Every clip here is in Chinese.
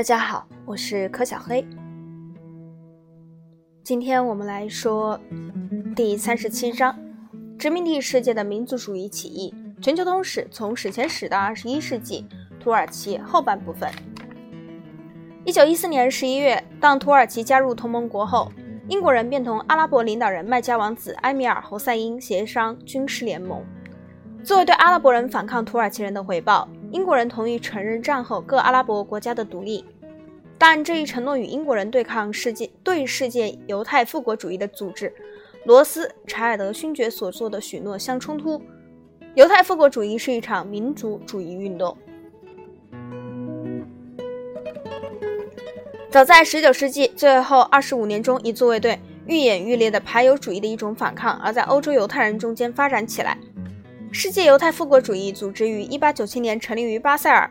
大家好，我是柯小黑。今天我们来说第三十七章：殖民地世界的民族主义起义——全球通史从史前史到二十一世纪土耳其后半部分。一九一四年十一月，当土耳其加入同盟国后，英国人便同阿拉伯领导人麦加王子埃米尔侯赛因协商军事联盟，作为对阿拉伯人反抗土耳其人的回报。英国人同意承认战后各阿拉伯国家的独立，但这一承诺与英国人对抗世界对世界犹太复国主义的组织罗斯柴尔德勋爵所做的许诺相冲突。犹太复国主义是一场民族主义运动。早在19世纪最后25年中，已作为对愈演愈烈的排犹主义的一种反抗，而在欧洲犹太人中间发展起来。世界犹太复国主义组织于1897年成立于巴塞尔，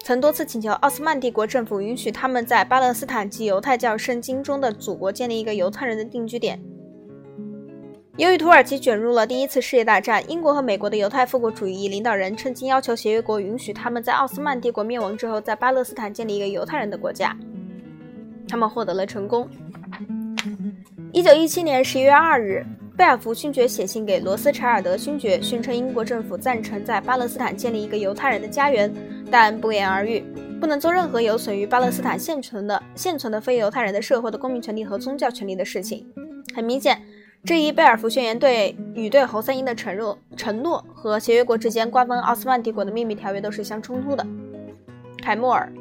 曾多次请求奥斯曼帝国政府允许他们在巴勒斯坦及犹太教圣经中的祖国建立一个犹太人的定居点。由于土耳其卷入了第一次世界大战，英国和美国的犹太复国主义领导人趁机要求协约国允许他们在奥斯曼帝国灭亡之后，在巴勒斯坦建立一个犹太人的国家。他们获得了成功。1917年11月2日。贝尔福勋爵写信给罗斯柴尔德勋爵，宣称英国政府赞成在巴勒斯坦建立一个犹太人的家园，但不言而喻，不能做任何有损于巴勒斯坦现存的现存的非犹太人的社会的公民权利和宗教权利的事情。很明显，这一贝尔福宣言对与对侯赛因的承诺承诺和协约国之间瓜分奥斯曼帝国的秘密条约都是相冲突的。凯莫尔，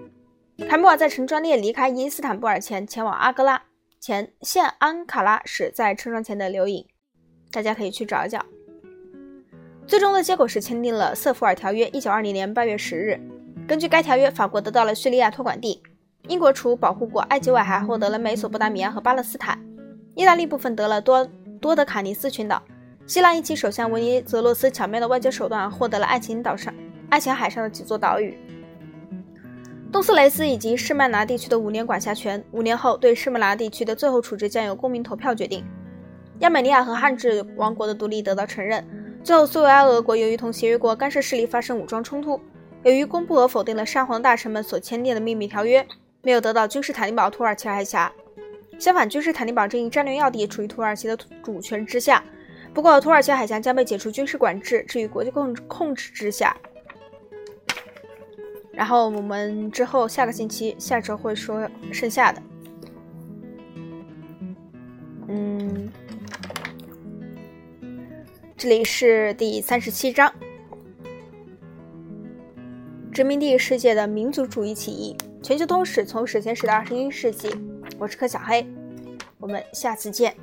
凯莫尔在乘专列离开伊斯坦布尔前，前往阿格拉前现安卡拉时，在车窗前的留影。大家可以去找一找。最终的结果是签订了《瑟福尔条约》。一九二零年八月十日，根据该条约，法国得到了叙利亚托管地；英国除保护国埃及外，还获得了美索不达米亚和巴勒斯坦；意大利部分得了多多德卡尼斯群岛；希腊一级首相维尼泽洛斯巧妙的外交手段获得了爱琴岛上、爱琴海上的几座岛屿。东斯雷斯以及士曼拿地区的五年管辖权，五年后对士曼拿地区的最后处置将由公民投票决定。亚美尼亚和汉治王国的独立得到承认。最后，苏维埃俄国由于同协约国干涉势力发生武装冲突，由于公布和否定了沙皇大臣们所签订的秘密条约，没有得到君士坦丁堡土耳其海峡。相反，君士坦丁堡这一战略要地处于土耳其的主权之下。不过，土耳其海峡将被解除军事管制，置于国际控控制之下。然后，我们之后下个星期下周会说剩下的。嗯。这里是第三十七章：殖民地世界的民族主义起义。全球通史从史前史到二十一世纪。我是柯小黑，我们下次见。